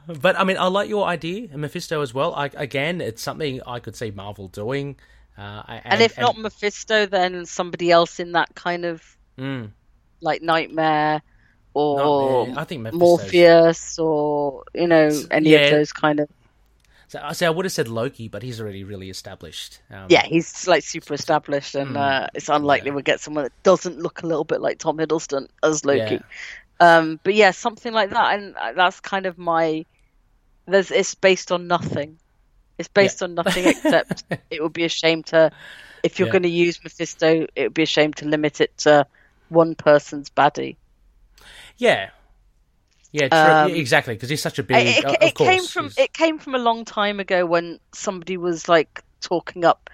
but I mean, I like your idea, Mephisto as well. I, again, it's something I could see Marvel doing. Uh, and, and, if not Mephisto, then somebody else in that kind of mm. like nightmare or I think Morpheus or you know any yeah. of those kind of. So I say I would have said Loki, but he's already really established. Um, yeah, he's like super established, and mm, uh, it's unlikely yeah. we'll get someone that doesn't look a little bit like Tom Hiddleston as Loki. Yeah. Um, but yeah, something like that, and uh, that's kind of my. There's it's based on nothing. It's based yeah. on nothing except *laughs* it would be a shame to, if you're going to use Mephisto, it would be a shame to limit it to one person's baddie. Yeah. Yeah, um, exactly. Because he's such a big. It, it, it came from it came from a long time ago when somebody was like talking up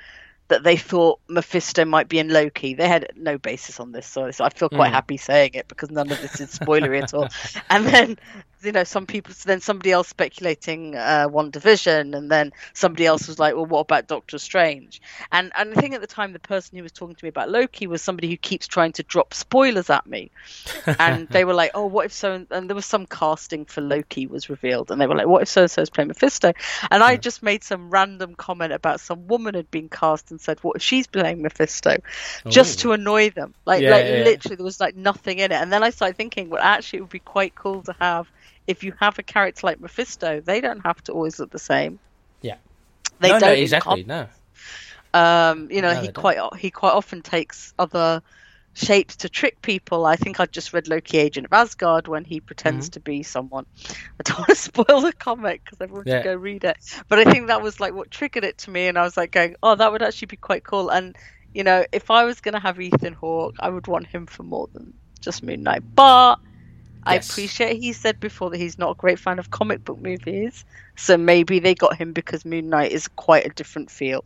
that they thought Mephisto might be in Loki. They had no basis on this, so I feel quite mm. happy saying it because none of this is spoilery at all. And then you know, some people, then somebody else speculating uh, division, and then somebody else was like, well, what about Doctor Strange? And and I think at the time, the person who was talking to me about Loki was somebody who keeps trying to drop spoilers at me, *laughs* and they were like, oh, what if so? And there was some casting for Loki was revealed, and they were like, what if so and so is playing Mephisto? And I just made some random comment about some woman had been cast and said, what if she's playing Mephisto, just to annoy them? Like, yeah, like yeah. literally, there was like nothing in it. And then I started thinking, well, actually, it would be quite cool to have if you have a character like Mephisto, they don't have to always look the same. Yeah, they no, don't no, exactly. No, um, you know, no, he quite don't. he quite often takes other shapes to trick people. I think I just read Loki, Agent of Asgard, when he pretends mm-hmm. to be someone. *laughs* I don't want to spoil the comic because everyone yeah. should go read it. But I think that was like what triggered it to me, and I was like going, "Oh, that would actually be quite cool." And you know, if I was going to have Ethan Hawke, I would want him for more than just Moon Knight. But I appreciate he said before that he's not a great fan of comic book movies, so maybe they got him because Moon Knight is quite a different feel.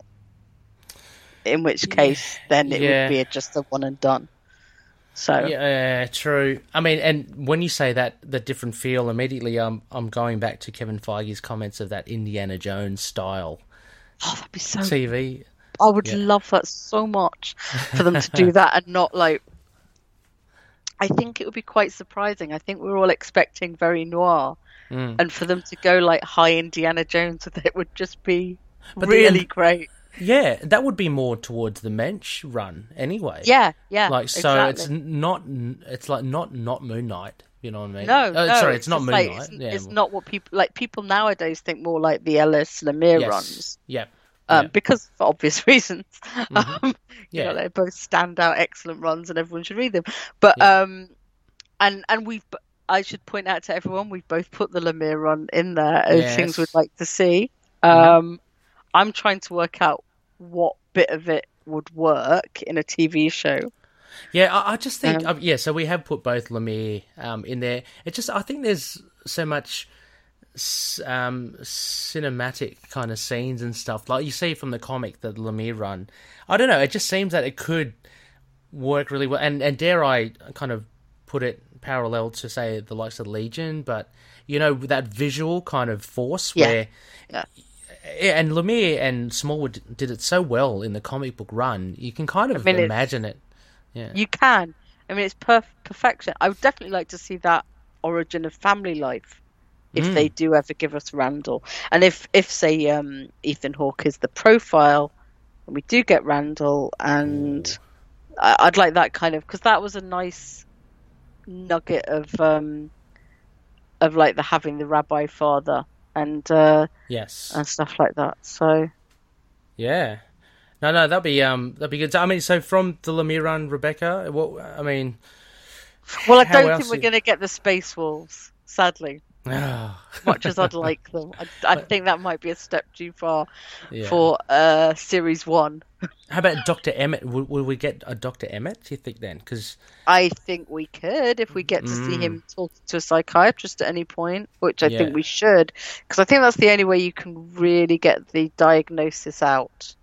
In which case, then it yeah. would be just a one and done. So yeah, true. I mean, and when you say that the different feel, immediately I'm I'm going back to Kevin Feige's comments of that Indiana Jones style. Oh, that'd be so TV. I would yeah. love that so much for them to do that and not like I think it would be quite surprising. I think we are all expecting very noir, mm. and for them to go like high Indiana Jones with it would just be but really great. Yeah, that would be more towards the Moench run anyway. Yeah, yeah. Like so, exactly. it's not. It's like not not Moon Knight. You know what I mean? No, uh, no sorry, it's, it's not Moon like, Knight. It's, yeah. it's, not what people like. People nowadays think more like the Ellis Lemire yes. runs. Yeah um, yeah. because for obvious *laughs* reasons. Mm-hmm. Um, yeah, you know, they both stand out, excellent runs, and everyone should read them. But yeah. um, and and we've I should point out to everyone we've both put the Lemire run in there as yes. things we'd like to see. Mm-hmm. Um, I'm trying to work out what bit of it would work in a TV show. Yeah, I, I just think um, uh, yeah. So we have put both Lemire um, in there. It just I think there's so much um, cinematic kind of scenes and stuff like you see from the comic the Lemire run. I don't know. It just seems that it could work really well, and and dare I kind of put it parallel to say the likes of Legion, but you know that visual kind of force yeah. where. Yeah. And Lemire and Smallwood did it so well in the comic book run. You can kind of I mean, imagine it. Yeah. You can. I mean, it's perf- perfection. I would definitely like to see that origin of family life if mm. they do ever give us Randall. And if if say um, Ethan Hawke is the profile and we do get Randall, and I, I'd like that kind of because that was a nice nugget of um of like the having the rabbi father and uh yes and stuff like that. So yeah. No, no, that'd be um, that'd be good. I mean, so from the Lemire and Rebecca, what I mean, well, I don't think we're you... going to get the Space Wolves, sadly. *sighs* Much as I'd *laughs* like them, I, I, think that might be a step too far yeah. for uh, series one. *laughs* How about Doctor Emmett? Will, will, we get a Doctor Emmett? Do you think then? Because I think we could if we get to mm. see him talk to a psychiatrist at any point, which I yeah. think we should, because I think that's the only way you can really get the diagnosis out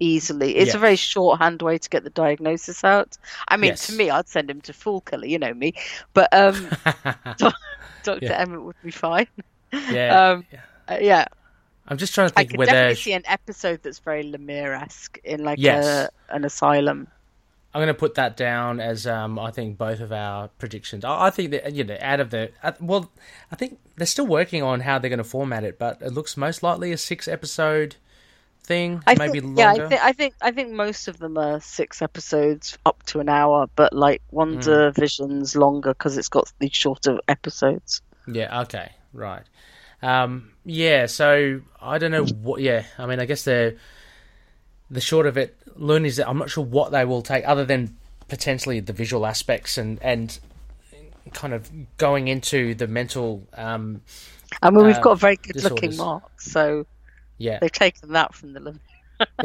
easily. It's a very shorthand way to get the diagnosis out. I mean, yes. to me, I'd send him to Fool Killer, you know me, but um, *laughs* Doctor yeah. Emmett would be fine. Yeah, *laughs* um, uh, yeah. I'm just trying to think I could whether definitely see an episode that's very Lemire-esque in like yes. a, an asylum. I'm going to put that down as um, I think both of our predictions. I, I think that you know out of the uh, well, I think they're still working on how they're going to format it, but it looks most likely a six episode thing, I maybe think, longer. Yeah, I, th- I think I think most of them are six episodes up to an hour, but like Wanda mm. Vision's longer because it's got these shorter episodes. Yeah. Okay. Right. Um, yeah. So I don't know what. Yeah. I mean, I guess the the short of it, learn is that I'm not sure what they will take, other than potentially the visual aspects and and kind of going into the mental. Um, I mean, we've uh, got a very good looking Marc, so yeah, they've taken that from the living. *laughs*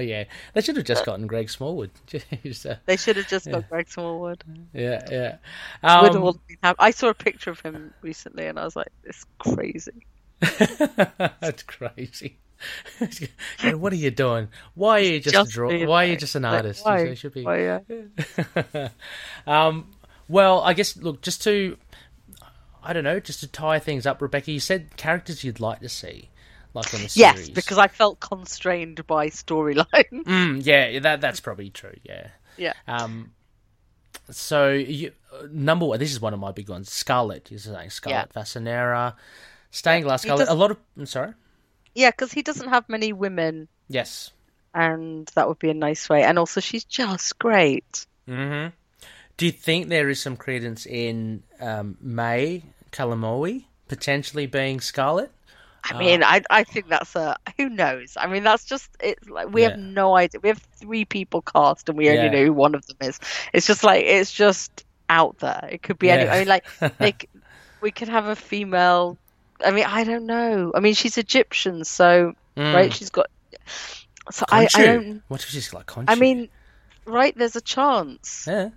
yeah, they should have just gotten Greg Smallwood. *laughs* Uh, they should have just yeah. got Greg Smallwood. Yeah, yeah. Um, all, I saw a picture of him recently, and I was like, "It's crazy." *laughs* That's crazy. what are you doing? Why are you just, just draw? Why are you just an artist? Like, why? should be. Why, yeah. um. Well, I guess look just to, I don't know, just to tie things up, Rebecca. You said characters you'd like to see like on series. Yes, because I felt constrained by storyline. *laughs* Mm, yeah, that that's probably true. Yeah. Yeah. Um. So you, number one, this is one of my big ones. Scarlet is saying Scarlet yeah. Fasinera, Stained Glass Scarlet. A lot of. I'm sorry. Yeah, because he doesn't have many women. Yes. And that would be a nice way. And also, she's just great. Mm-hmm. Do you think there is some credence in um, May Calamawy potentially being Scarlet? I uh, mean, I I think that's a who knows. I mean, that's just it's like we yeah. have no idea. We have three people cast, and we only yeah. know who one of them is. It's just like it's just out there. It could be yeah. any. I mean, like *laughs* like we could have a female. I mean, I don't know. I mean, she's Egyptian, so mm. right. She's got. So I, I don't. What if she's like Khonshu? I mean, right? There's a chance. Yeah.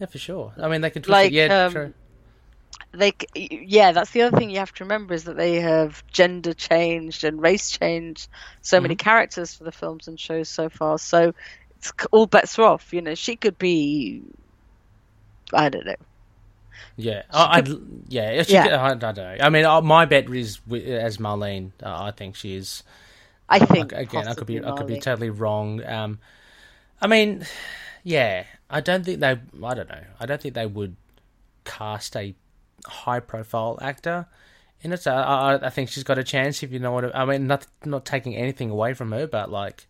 Yeah, for sure. I mean, they could like it. yeah. Um, they yeah that's the other thing you have to remember is that they have gender changed and race changed so mm-hmm. many characters for the films and shows so far so it's all bets are off you know she could be i don't know yeah I, could, yeah, yeah. Could, I, I, don't know i mean uh, my bet is as marlene uh, i think she is i think again i could be marlene. i could be totally wrong um i mean yeah i don't think they i don't know i don't think they would cast a high profile actor in it. So I, I think she's got a chance if you know what I mean. Not not taking anything away from her, but like.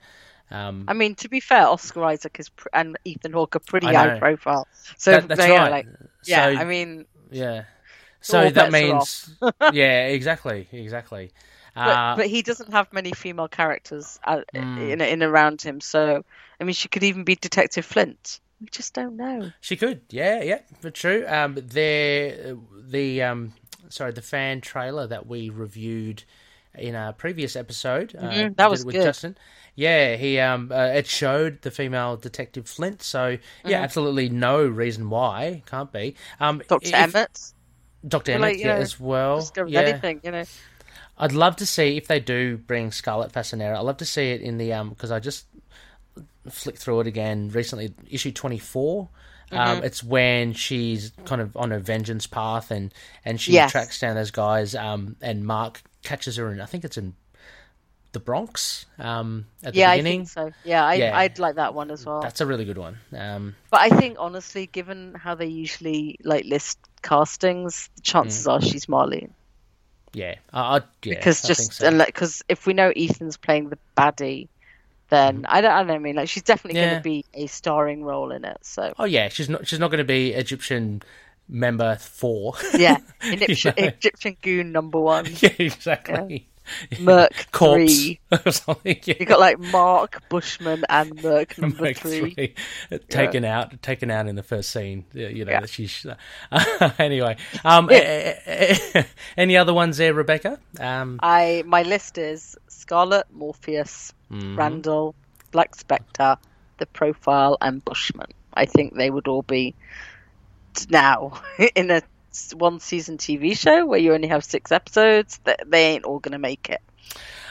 Um, I mean, to be fair, Oscar Isaac is pr- and Ethan Hawke are pretty high profile. So that, that's right. Like, yeah, so, I mean, yeah. So that means, *laughs* yeah, exactly, exactly. But, uh, but, he doesn't have many female characters uh, mm. in in around him. So I mean, she could even be Detective Flint. We just don't know. She could, yeah, yeah, but true. Um, there, the um, sorry, the fan trailer that we reviewed in a previous episode. Uh, mm-hmm, uh, that was with good. Justin. Yeah, he um, uh, it showed the female detective Flint. So yeah, mm-hmm. absolutely no reason why can't be. Um, Doctor Emmett. Doctor Emmett, like, yeah, know, as well. yeah. anything, you know. I'd love to see if they do bring Scarlet Fasinera. I'd love to see it in the um because I just flick through it again recently, issue 24. Um, mm-hmm. Um, it's when she's kind of on a vengeance path and, and she yes. tracks down those guys. Um, and Marc catches her in, I think it's in the Bronx um, at the yeah, beginning. I think so. Yeah, I, yeah, I'd like that one as well. That's a really good one. Um, but I think honestly, given how they usually like list castings, the chances mm. are she's Marlene. Yeah, I, I yeah, because just because so. if we know Ethan's playing the baddie, then mm. I don't. I don't mean like she's definitely yeah. going to be a starring role in it. So. Oh yeah, she's not. She's not going to be Egyptian member four. yeah, *laughs* Egyptian, you know? Egyptian goon number one. *laughs* Yeah, exactly. Yeah. *laughs* Merc three or something. Yeah. You got like Mark Bushman and Merc number Merc three. three. taken yeah. out, taken out in the first scene. You know, yeah. she's uh, anyway. Um, any other ones there, Rebecca? Um, I my list is Scarlet, Morpheus, mm-hmm. Randall, Black Spectre, The Profile, and Bushman. I think they would all be now *laughs* in a one season TV show where you only have six episodes, they ain't all going to make it.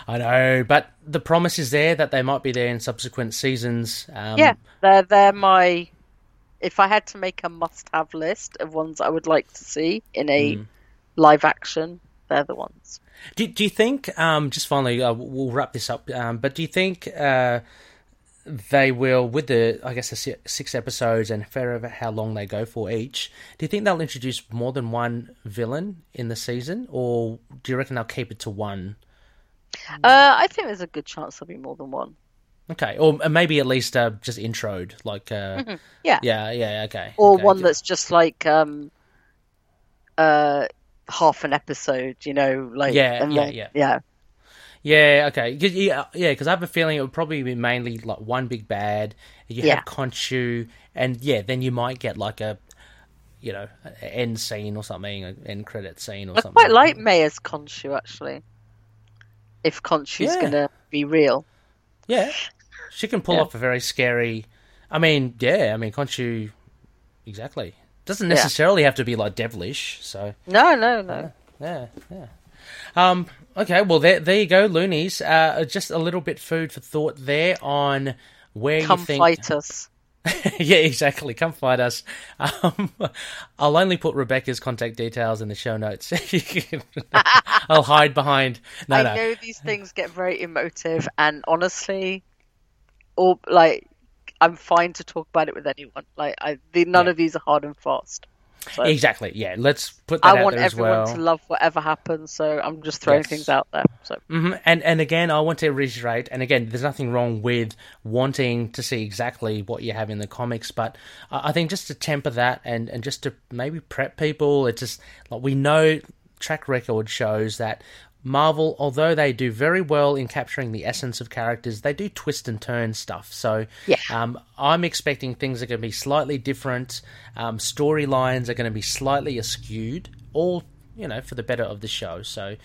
I know, but the promise is there that they might be there in subsequent seasons. Um, yeah, they're they're my. If I had to make a must-have list of ones I would like to see in a mm. live action, they're the ones. Do Do you think? Um, just finally, uh, we'll wrap this up. Um, but do you think? Uh, they will with the I guess the six episodes and however how long they go for each. Do you think they'll introduce more than one villain in the season, or do you reckon they'll keep it to one? Uh, I think there's a good chance there'll be more than one. Okay, or maybe at least uh, just introed, like uh, mm-hmm. yeah, yeah, yeah, okay. Or okay. one that's just like um, uh, half an episode, you know, like yeah, yeah, then, yeah, yeah. Yeah, okay. Cause, yeah, yeah, because I have a feeling it would probably be mainly like one big bad. You yeah. have Khonshu, and yeah, then you might get like a, you know, end scene or something, an end credit scene or I something. I quite like Maya's Khonshu actually. If Khonshu's yeah. gonna be real. Yeah, she can pull yeah. off a very scary. I mean, yeah, I mean Khonshu, exactly. Doesn't necessarily yeah. have to be like devilish. So no, no, no. Yeah, yeah. Um, okay, well there, there you go, loonies. Uh, just a little bit food for thought there on where Come you think. Come fight us. *laughs* yeah, exactly. Come fight us. Um, I'll only put Rebecca's contact details in the show notes. *laughs* I'll hide behind. No, I no. know these things get very emotive, and honestly, or like, I'm fine to talk about it with anyone. Like, I, the, none yeah. of these are hard and fast. So exactly. Yeah. Let's put that I want everyone well. to love whatever happens, so I'm just throwing yes. things out there. So. Mm-hmm. And and again, I want to reiterate. And again, there's nothing wrong with wanting to see exactly what you have in the comics, but I think just to temper that and and just to maybe prep people, it's just like we know track record shows that Marvel, although they do very well in capturing the essence of characters, they do twist and turn stuff. So yeah. um, I'm expecting things are going to be slightly different. Um, storylines are going to be slightly askewed, all you know, for the better of the show. So,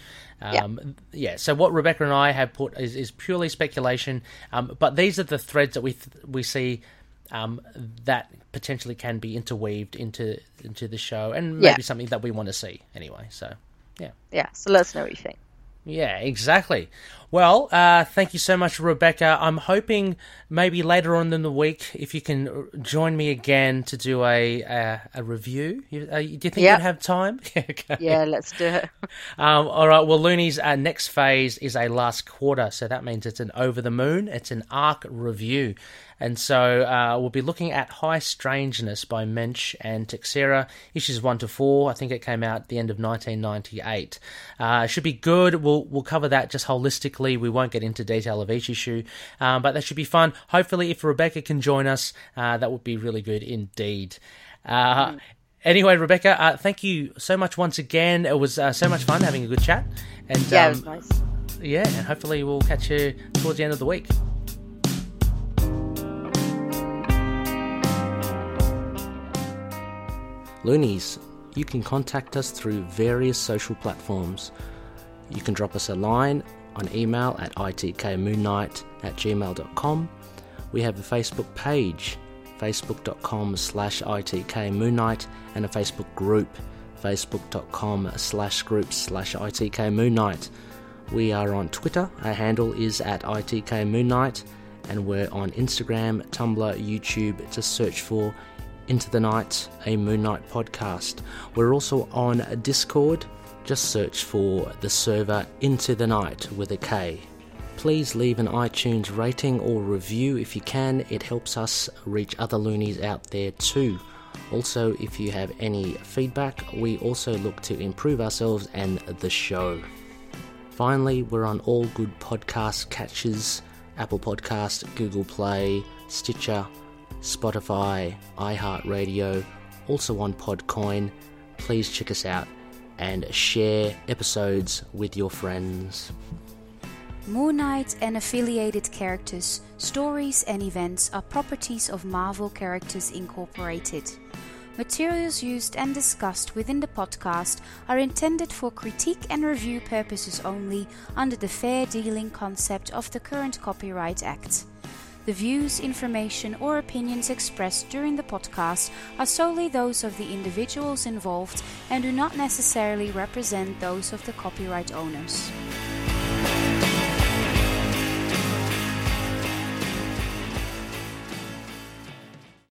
um, yeah. yeah. So what Rebecca and I have put is, is purely speculation, um, but these are the threads that we th- we see um, that potentially can be interweaved into into the show, and maybe yeah. something that we want to see anyway. So, yeah. Yeah. So let us know what you think. Yeah, exactly. Well, uh, thank you so much, Rebecca. I'm hoping maybe later on in the week if you can join me again to do a a, a review. Uh, do you think yep. you'd have time? *laughs* okay. Yeah, let's do it. *laughs* Um, all right. Well, Looney's uh, next phase is a last quarter, so that means it's an over the moon. It's an arc review. And so uh, we'll be looking at High Strangeness by Moench and Texeira, issues 1 to 4. I think it came out at the end of 1998. Uh, should be good. We'll, we'll cover that just holistically. We won't get into detail of each issue, um, but that should be fun. Hopefully, if Rebecca can join us, uh, that would be really good indeed. Uh, anyway, Rebecca, uh, thank you so much once again. It was uh, so much fun having a good chat. And yeah, um, it was nice. Yeah, and hopefully we'll catch you towards the end of the week. Loonies, you can contact us through various social platforms. You can drop us a line on email at itkmoonnight at gmail.com. We have a Facebook page, facebook.com slash itkmoonnight, and a Facebook group, facebook.com slash groups slash itkmoonnight. We are on Twitter, our handle is at itkmoonnight, and we're on Instagram, Tumblr, YouTube. to search for into the Night, a Moon Knight podcast. We're also on Discord. Just search for the server Into the Night with a K. Please leave an iTunes rating or review if you can, it helps us reach other loonies out there too. Also, if you have any feedback, we also look to improve ourselves and the show. Finally, we're on all good podcast catches Apple Podcast, Google Play, Stitcher, Spotify, iHeartRadio, also on Podcoin. Please check us out and share episodes with your friends. Moon Knight and affiliated characters, stories, and events are properties of Marvel Characters Incorporated. Materials used and discussed within the podcast are intended for critique and review purposes only under the fair dealing concept of the current Copyright Act. The views, information, or opinions expressed during the podcast are solely those of the individuals involved and do not necessarily represent those of the copyright owners.